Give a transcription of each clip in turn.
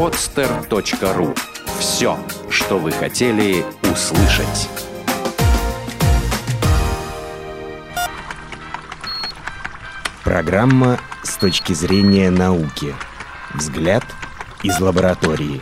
podster.ru. Все, что вы хотели услышать. Программа с точки зрения науки. Взгляд из лаборатории.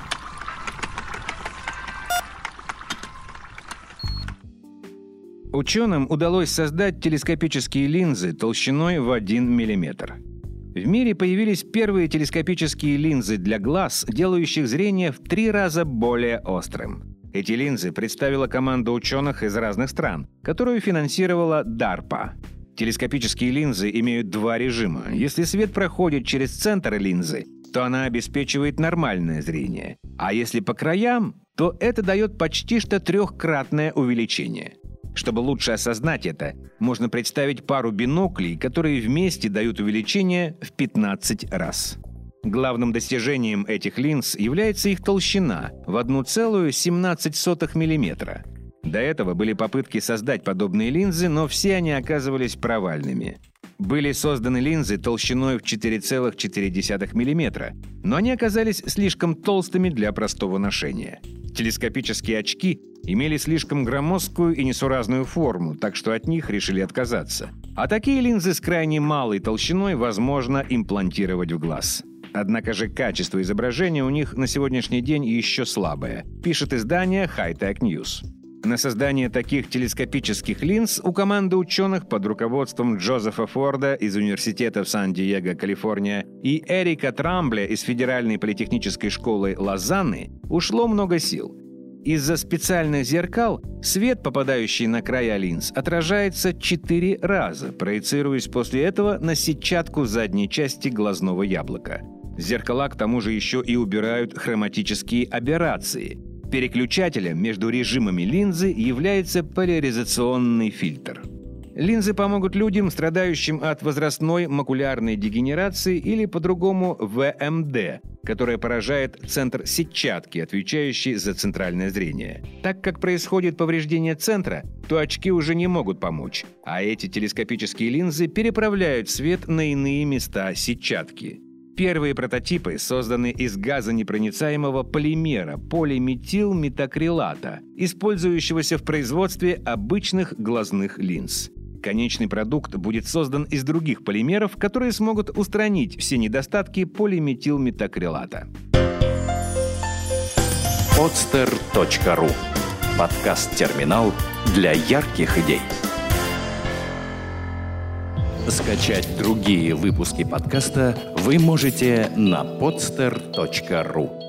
Ученым удалось создать телескопические линзы толщиной в 1 мм. В мире появились первые телескопические линзы для глаз, делающих зрение в три раза более острым. Эти линзы представила команда ученых из разных стран, которую финансировала DARPA. Телескопические линзы имеют два режима. Если свет проходит через центр линзы, то она обеспечивает нормальное зрение. А если по краям, то это дает почти что трехкратное увеличение. Чтобы лучше осознать это, можно представить пару биноклей, которые вместе дают увеличение в 15 раз. Главным достижением этих линз является их толщина в 1,17 мм. До этого были попытки создать подобные линзы, но все они оказывались провальными. Были созданы линзы толщиной в 4,4 мм, но они оказались слишком толстыми для простого ношения. Телескопические очки имели слишком громоздкую и несуразную форму, так что от них решили отказаться. А такие линзы с крайне малой толщиной возможно имплантировать в глаз. Однако же качество изображения у них на сегодняшний день еще слабое, пишет издание High Tech News. На создание таких телескопических линз у команды ученых под руководством Джозефа Форда из Университета в Сан-Диего, Калифорния, и Эрика Трамбле из Федеральной политехнической школы Лозанны ушло много сил. Из-за специальных зеркал свет, попадающий на края линз, отражается четыре раза, проецируясь после этого на сетчатку задней части глазного яблока. Зеркала к тому же еще и убирают хроматические аберрации – Переключателем между режимами линзы является поляризационный фильтр. Линзы помогут людям, страдающим от возрастной макулярной дегенерации или по-другому ВМД, которая поражает центр сетчатки, отвечающий за центральное зрение. Так как происходит повреждение центра, то очки уже не могут помочь, а эти телескопические линзы переправляют свет на иные места сетчатки. Первые прототипы созданы из газонепроницаемого полимера полиметилметакрилата, использующегося в производстве обычных глазных линз. Конечный продукт будет создан из других полимеров, которые смогут устранить все недостатки полиметилметакрилата. podster.ru Подкаст-терминал для ярких идей. Скачать другие выпуски подкаста вы можете на podster.ru